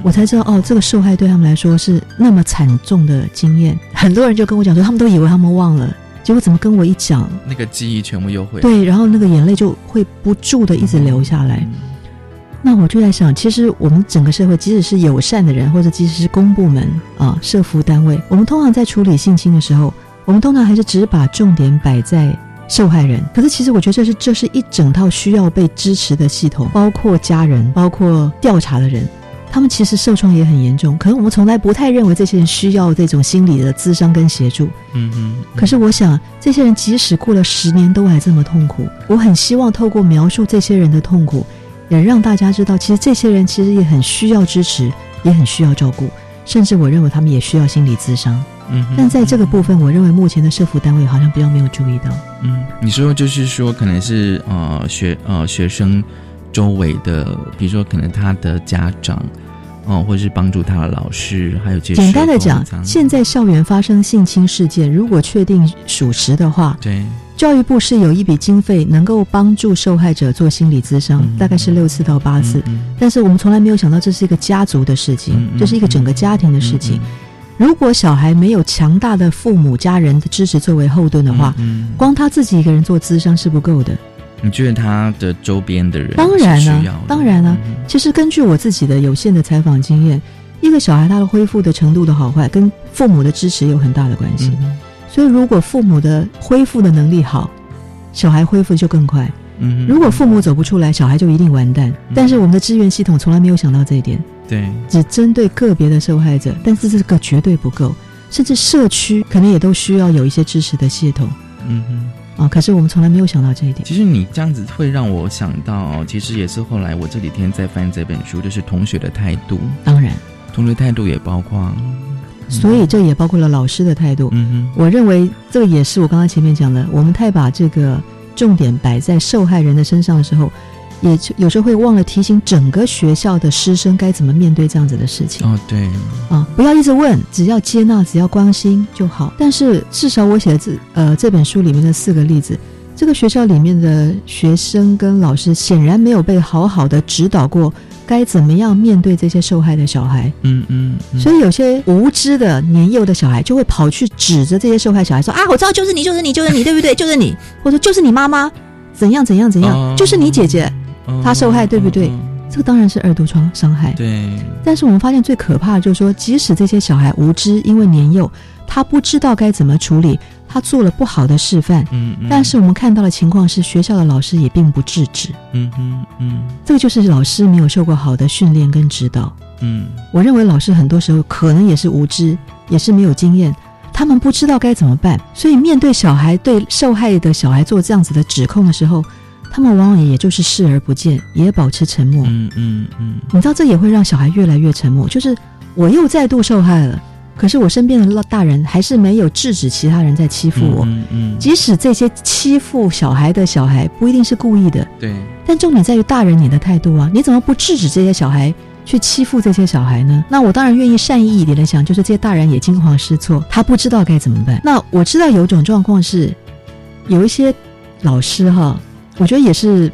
我才知道，哦，这个受害对他们来说是那么惨重的经验。很多人就跟我讲说，他们都以为他们忘了，结果怎么跟我一讲，那个记忆全部又回对，然后那个眼泪就会不住的一直流下来。那我就在想，其实我们整个社会，即使是友善的人，或者即使是公部门啊、社服单位，我们通常在处理性侵的时候。我们通常还是只把重点摆在受害人，可是其实我觉得这是这是一整套需要被支持的系统，包括家人，包括调查的人，他们其实受创也很严重。可能我们从来不太认为这些人需要这种心理的咨商跟协助。嗯嗯。可是我想，这些人即使过了十年都还这么痛苦，我很希望透过描述这些人的痛苦，也让大家知道，其实这些人其实也很需要支持，也很需要照顾，甚至我认为他们也需要心理咨商。嗯，但在这个部分，我认为目前的社福单位好像比较没有注意到。嗯，你说就是说，可能是呃学呃学生周围的，比如说可能他的家长，哦，或者是帮助他的老师，还有这些。简单的讲，现在校园发生性侵事件，如果确定属实的话，对，教育部是有一笔经费能够帮助受害者做心理咨商，大概是六次到八次。但是我们从来没有想到这是一个家族的事情，这是一个整个家庭的事情。如果小孩没有强大的父母家人的支持作为后盾的话，光他自己一个人做咨商是不够的。你觉得他的周边的人当然了，当然了。其实根据我自己的有限的采访经验，一个小孩他的恢复的程度的好坏，跟父母的支持有很大的关系。所以，如果父母的恢复的能力好，小孩恢复就更快。嗯如果父母走不出来，小孩就一定完蛋。但是我们的支援系统从来没有想到这一点。对，只针对个别的受害者，但是这个绝对不够，甚至社区可能也都需要有一些支持的系统。嗯哼，啊，可是我们从来没有想到这一点。其实你这样子会让我想到，其实也是后来我这几天在翻这本书，就是同学的态度。当然，同学态度也包括，所以这也包括了老师的态度。嗯哼，我认为这个也是我刚刚前面讲的，我们太把这个重点摆在受害人的身上的时候。也有时候会忘了提醒整个学校的师生该怎么面对这样子的事情。哦，对，啊，不要一直问，只要接纳，只要关心就好。但是至少我写的这呃这本书里面的四个例子，这个学校里面的学生跟老师显然没有被好好的指导过，该怎么样面对这些受害的小孩。嗯嗯。所以有些无知的年幼的小孩就会跑去指着这些受害小孩说：“啊，我知道就是你，就是你，就是你，对不对？就是你，或者就是你妈妈怎样怎样怎样，就是你姐姐。”她受害，对不对？这个当然是二度创伤害。对。但是我们发现最可怕的就是说，即使这些小孩无知，因为年幼，他不知道该怎么处理，他做了不好的示范。嗯嗯。但是我们看到的情况是，学校的老师也并不制止。嗯嗯嗯。这个就是老师没有受过好的训练跟指导。嗯。我认为老师很多时候可能也是无知，也是没有经验，他们不知道该怎么办。所以面对小孩对受害的小孩做这样子的指控的时候，他们往往也就是视而不见，也保持沉默。嗯嗯嗯。你知道这也会让小孩越来越沉默，就是我又再度受害了。可是我身边的大人还是没有制止其他人在欺负我。嗯嗯。即使这些欺负小孩的小孩不一定是故意的。对。但重点在于大人你的态度啊！你怎么不制止这些小孩去欺负这些小孩呢？那我当然愿意善意一点的想，就是这些大人也惊慌失措，他不知道该怎么办。那我知道有一种状况是，有一些老师哈，我觉得也是。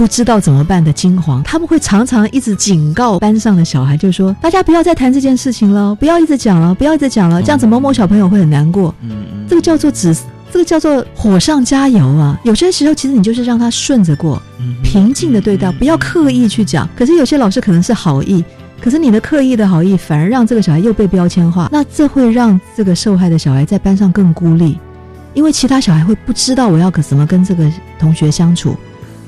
不知道怎么办的惊慌，他们会常常一直警告班上的小孩，就是说大家不要再谈这件事情了，不要一直讲了，不要一直讲了，这样子某某小朋友会很难过。嗯嗯，这个叫做纸，这个叫做火上加油啊。有些时候其实你就是让他顺着过，平静的对待，不要刻意去讲。可是有些老师可能是好意，可是你的刻意的好意反而让这个小孩又被标签化，那这会让这个受害的小孩在班上更孤立，因为其他小孩会不知道我要可怎么跟这个同学相处。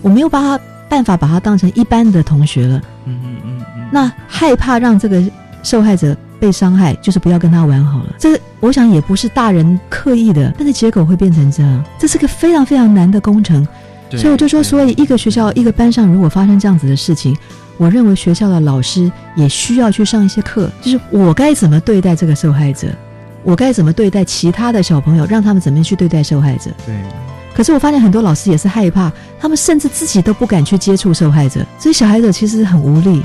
我没有把他办法把他当成一般的同学了，嗯嗯嗯嗯，那害怕让这个受害者被伤害，就是不要跟他玩好了。这我想也不是大人刻意的，但是结果会变成这样，这是个非常非常难的工程。所以我就说，所以一个学校一个班上如果发生这样子的事情，我认为学校的老师也需要去上一些课，就是我该怎么对待这个受害者，我该怎么对待其他的小朋友，让他们怎么样去对待受害者。对。可是我发现很多老师也是害怕，他们甚至自己都不敢去接触受害者，所以小孩子其实很无力，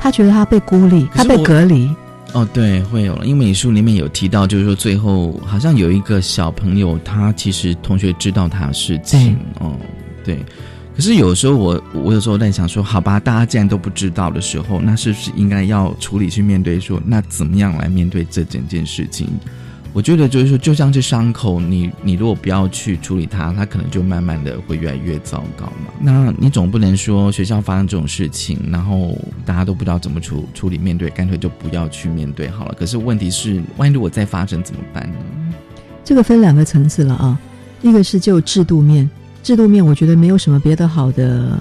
他觉得他被孤立，他被隔离。哦，对，会有了，因为书里面有提到，就是说最后好像有一个小朋友，他其实同学知道他的事情，哦，对。可是有时候我我有时候在想说，好吧，大家既然都不知道的时候，那是不是应该要处理去面对？说那怎么样来面对这整件事情？我觉得就是说，就像这伤口，你你如果不要去处理它，它可能就慢慢的会越来越糟糕嘛。那你总不能说学校发生这种事情，然后大家都不知道怎么处处理面对，干脆就不要去面对好了。可是问题是，万一如果再发生怎么办呢？这个分两个层次了啊，一个是就制度面，制度面我觉得没有什么别的好的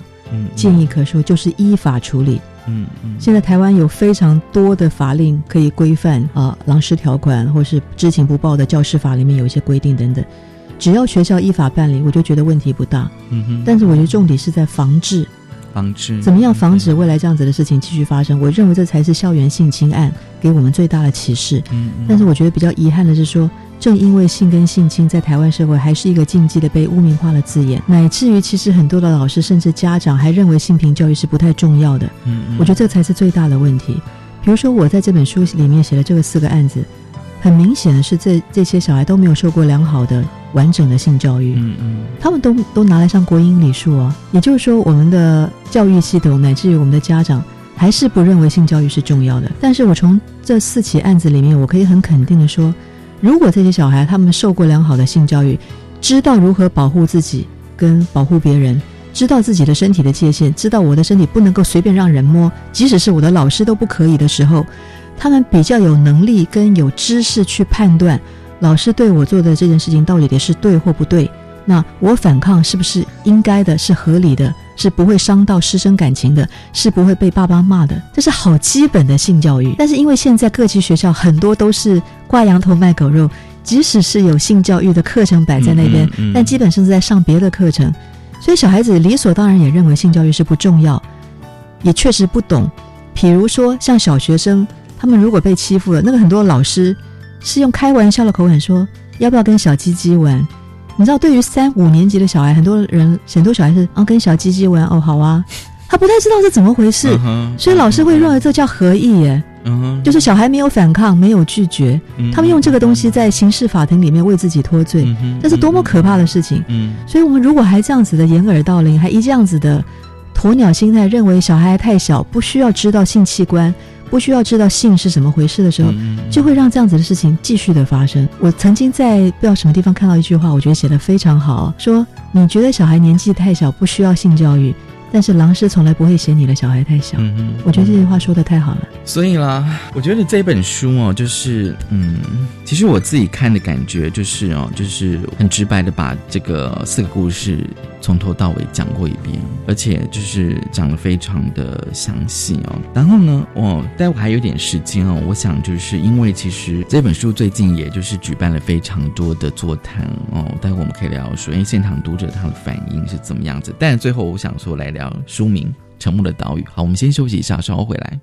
建议可说，就是依法处理。嗯嗯，现在台湾有非常多的法令可以规范啊，狼师条款或是知情不报的教师法里面有一些规定等等，只要学校依法办理，我就觉得问题不大。嗯哼，但是我觉得重点是在防治，防止怎么样防止未来这样子的事情继续发生？我认为这才是校园性侵案给我们最大的启示。嗯，但是我觉得比较遗憾的是说。正因为性跟性侵在台湾社会还是一个禁忌的被污名化的字眼，乃至于其实很多的老师甚至家长还认为性平教育是不太重要的。嗯，我觉得这才是最大的问题。比如说我在这本书里面写的这个四个案子，很明显的是这这些小孩都没有受过良好的完整的性教育。嗯嗯，他们都都拿来上国英礼数啊，也就是说我们的教育系统乃至于我们的家长还是不认为性教育是重要的。但是我从这四起案子里面，我可以很肯定的说。如果这些小孩他们受过良好的性教育，知道如何保护自己跟保护别人，知道自己的身体的界限，知道我的身体不能够随便让人摸，即使是我的老师都不可以的时候，他们比较有能力跟有知识去判断老师对我做的这件事情到底是对或不对。那我反抗是不是应该的，是合理的，是不会伤到师生感情的，是不会被爸爸骂的，这是好基本的性教育。但是因为现在各级学校很多都是挂羊头卖狗肉，即使是有性教育的课程摆在那边，但基本上是在上别的课程，所以小孩子理所当然也认为性教育是不重要，也确实不懂。比如说像小学生，他们如果被欺负了，那个很多老师是用开玩笑的口吻说：“要不要跟小鸡鸡玩？”你知道，对于三五年级的小孩，很多人很多小孩是啊，跟小鸡鸡玩哦，好啊，他不太知道是怎么回事，所以老师会认为这叫合意耶，就是小孩没有反抗，没有拒绝，他们用这个东西在刑事法庭里面为自己脱罪，这是多么可怕的事情。所以，我们如果还这样子的掩耳盗铃，还一这样子的鸵鸟心态，认为小孩太小，不需要知道性器官。不需要知道性是怎么回事的时候，就会让这样子的事情继续的发生。我曾经在不知道什么地方看到一句话，我觉得写的非常好，说你觉得小孩年纪太小不需要性教育，但是狼师从来不会嫌你的小孩太小。嗯嗯我觉得这句话说的太好了。所以啦，我觉得这本书哦，就是嗯，其实我自己看的感觉就是哦，就是很直白的把这个四个故事从头到尾讲过一遍，而且就是讲的非常的详细哦。然后呢，我待会还有点时间哦，我想就是因为其实这本书最近也就是举办了非常多的座谈哦，待会我们可以聊聊说，因为现场读者他的反应是怎么样子。但最后我想说来聊书名《沉默的岛屿》。好，我们先休息一下，稍后回来。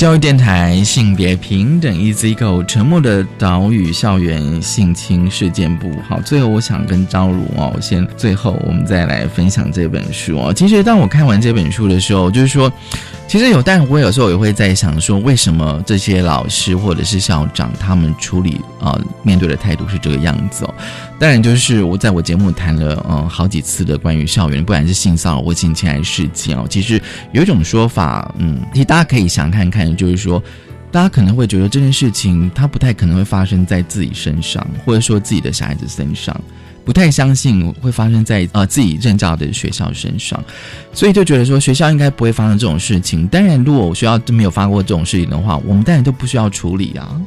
教育电台性别平等 Easy Go 沉默的岛屿校园性侵事件部。好，最后我想跟张如哦，先最后我们再来分享这本书哦。其实当我看完这本书的时候，就是说，其实有，但我有时候也会在想说，为什么这些老师或者是校长他们处理啊、面对的态度是这个样子哦。当然，就是我在我节目谈了嗯好几次的关于校园，不管是性骚扰或性侵害事件哦，其实有一种说法，嗯，其实大家可以想看看，就是说，大家可能会觉得这件事情它不太可能会发生在自己身上，或者说自己的小孩子身上，不太相信会发生在呃自己任教的学校身上，所以就觉得说学校应该不会发生这种事情。当然，如果学校真没有发过这种事情的话，我们当然都不需要处理啊。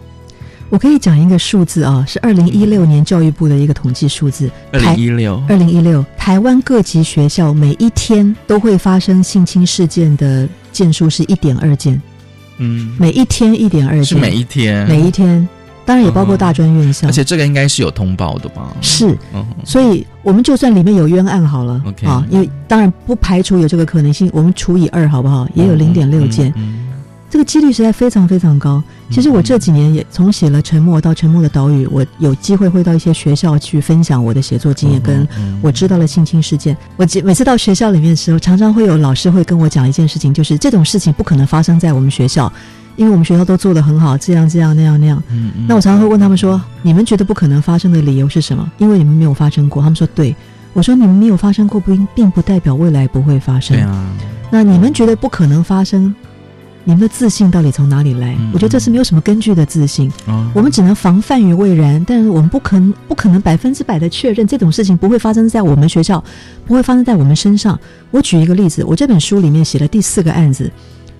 我可以讲一个数字啊，是二零一六年教育部的一个统计数字。二零一六，二零一六，台湾各级学校每一天都会发生性侵事件的件数是一点二件，嗯，每一天一点二件，是每一天，每一天，当然也包括大专院校。而且这个应该是有通报的吧？是，嗯所以我们就算里面有冤案好了啊，因为当然不排除有这个可能性，我们除以二好不好？也有零点六件，嗯这个几率实在非常非常高。其实我这几年也从写了《沉默》到《沉默的岛屿》，我有机会会到一些学校去分享我的写作经验，跟我知道了性侵事件。我记每次到学校里面的时候，常常会有老师会跟我讲一件事情，就是这种事情不可能发生在我们学校，因为我们学校都做得很好，这样这样那样那样。嗯嗯那我常常会问他们说：“你们觉得不可能发生的理由是什么？因为你们没有发生过。”他们说：“对。”我说：“你们没有发生过，不并不代表未来不会发生。对啊，那你们觉得不可能发生，你们的自信到底从哪里来？我觉得这是没有什么根据的自信。哦我们只能防范于未然，但是我们不可能不可能百分之百的确认这种事情不会发生在我们学校，不会发生在我们身上。我举一个例子，我这本书里面写了第四个案子，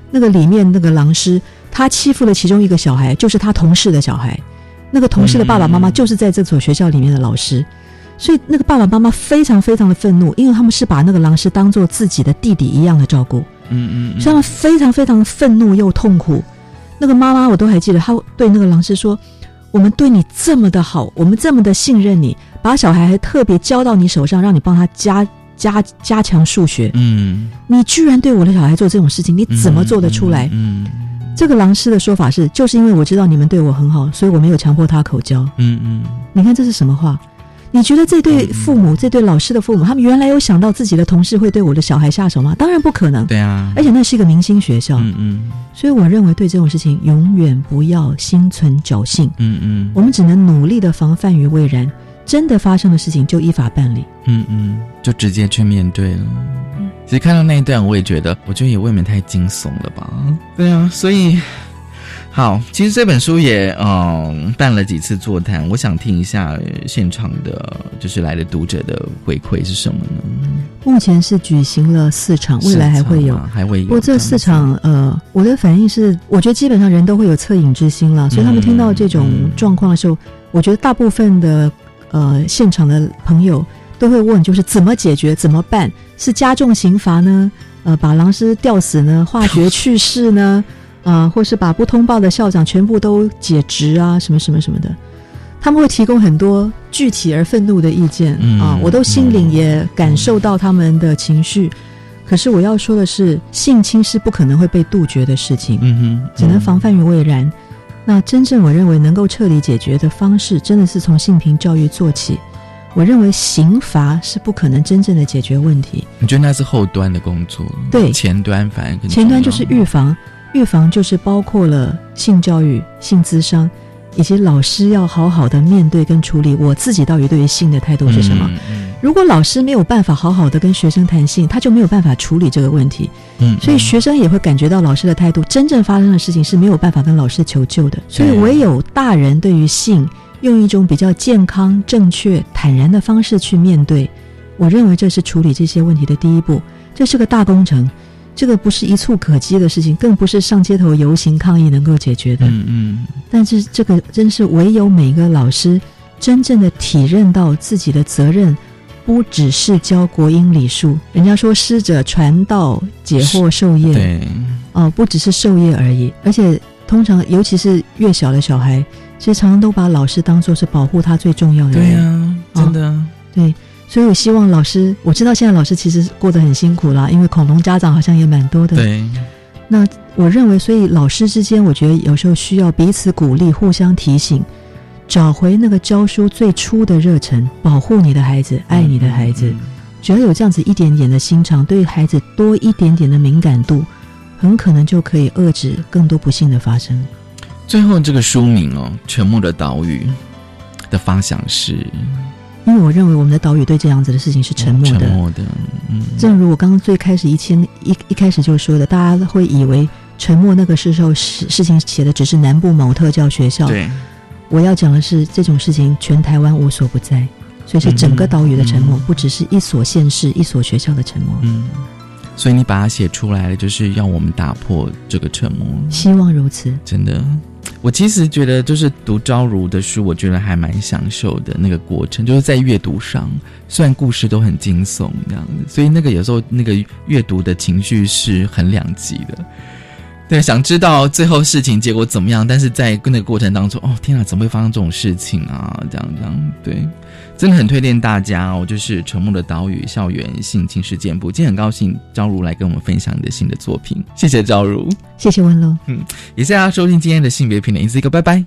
那个里面那个狼师他欺负了其中一个小孩，就是他同事的小孩，那个同事的爸爸妈妈就是在这所学校里面的老师。所以那个爸爸妈妈非常非常的愤怒，因为他们是把那个狼师当做自己的弟弟一样的照顾。嗯嗯所以他们非常非常愤怒又痛苦。那个妈妈我都还记得，她对那个老师说：“我们对你这么的好，我们这么的信任你，把小孩还特别交到你手上，让你帮他加加加强数学。嗯，你居然对我的小孩做这种事情，你怎么做得出来？”嗯这个狼师的说法是，就是因为我知道你们对我很好，所以我没有强迫他口交。嗯嗯，你看这是什么话？你觉得这对父母，这对老师的父母，他们原来有想到自己的同事会对我的小孩下手吗？当然不可能。对啊，而且那是一个明星学校。嗯嗯所以我认为对这种事情永远不要心存侥幸。嗯嗯我们只能努力的防范于未然，真的发生的事情就依法办理。嗯嗯，就直接去面对了。其实看到那一段，我也觉得，我觉得也未免太惊悚了吧？对啊，所以好，其实这本书也嗯办了几次座谈，我想听一下呃现场的，就是来的读者的回馈是什么呢？目前是举行了四场，未来还会有还会有。不过这四场，呃，我的反应是，我觉得基本上人都会有恻隐之心了，所以他们听到这种状况的时候，我觉得大部分的呃现场的朋友都会问，就是怎么解决，怎么办？是加重刑罚呢？呃，把狼师吊死呢？化学去世呢？啊、或是把不通报的校长全部都解职啊？什么什么什么的？他们会提供很多具体而愤怒的意见、嗯啊，我都心领也感受到他们的情绪。可是我要说的是，性侵是不可能会被杜绝的事情，嗯哼，只能防范于未然。那真正我认为能够彻底解决的方式，真的是从性平教育做起。我认为刑罚是不可能真正的解决问题，你觉得那是后端的工作？对前端反而更前端就是预防，预防就是包括了性教育、性咨商，以及老师要好好的面对跟处理我自己到底对于性的态度是什么。嗯如果老师没有办法好好的跟学生谈性，他就没有办法处理这个问题，嗯所以学生也会感觉到老师的态度，真正发生的事情是没有办法跟老师求救的。所以唯有大人对于性用一种比较健康、正确、坦然的方式去面对，我认为这是处理这些问题的第一步。这是个大工程，这个不是一触可及的事情，更不是上街头游行抗议能够解决的。嗯嗯但是这个真是唯有每个老师真正的体认到自己的责任，不只是教国英礼数。人家说师者传道解惑授业，对，哦、不只是授业而已。而且通常，尤其是越小的小孩，其实常常都把老师当做是保护他最重要的人对人。呀，真的，对，所以我希望老师，我知道现在老师其实过得很辛苦啦，因为恐龙家长好像也蛮多的。对，那我认为，所以老师之间，我觉得有时候需要彼此鼓励，互相提醒，找回那个教书最初的热忱，保护你的孩子，爱你的孩子。只要有这样子一点点的心肠，对孩子多一点点的敏感度，很可能就可以遏制更多不幸的发生。最后这个书名哦，《沉默的岛屿》的发想是因为我认为我们的岛屿对这样子的事情是沉默的，沉默的，嗯，正如我刚刚最开始一千一一开始就说的，大家会以为沉默那个时候事事情写的只是南部某特教学校。对，我要讲的是这种事情全台湾无所不在，所以是整个岛屿的沉默，不只是一所县市、一所学校的沉默。嗯，所以你把它写出来了，就是要我们打破这个沉默。希望如此。真的，我其实觉得，就是读昭如的书，我觉得还蛮享受的那个过程，就是在阅读上，虽然故事都很惊悚那样子，所以那个有时候那个阅读的情绪是很两极的。对，想知道最后事情结果怎么样，但是在那个过程当中，哦，天啊，怎么会发生这种事情啊？这样这样，对，真的很推荐大家哦。就是《沉默的岛屿》校园性侵事件簿，今天很高兴赵如来跟我们分享你的新的作品，谢谢赵如。谢谢温柔。嗯，也谢谢大家收听今天的性别平等，一次一个，拜拜。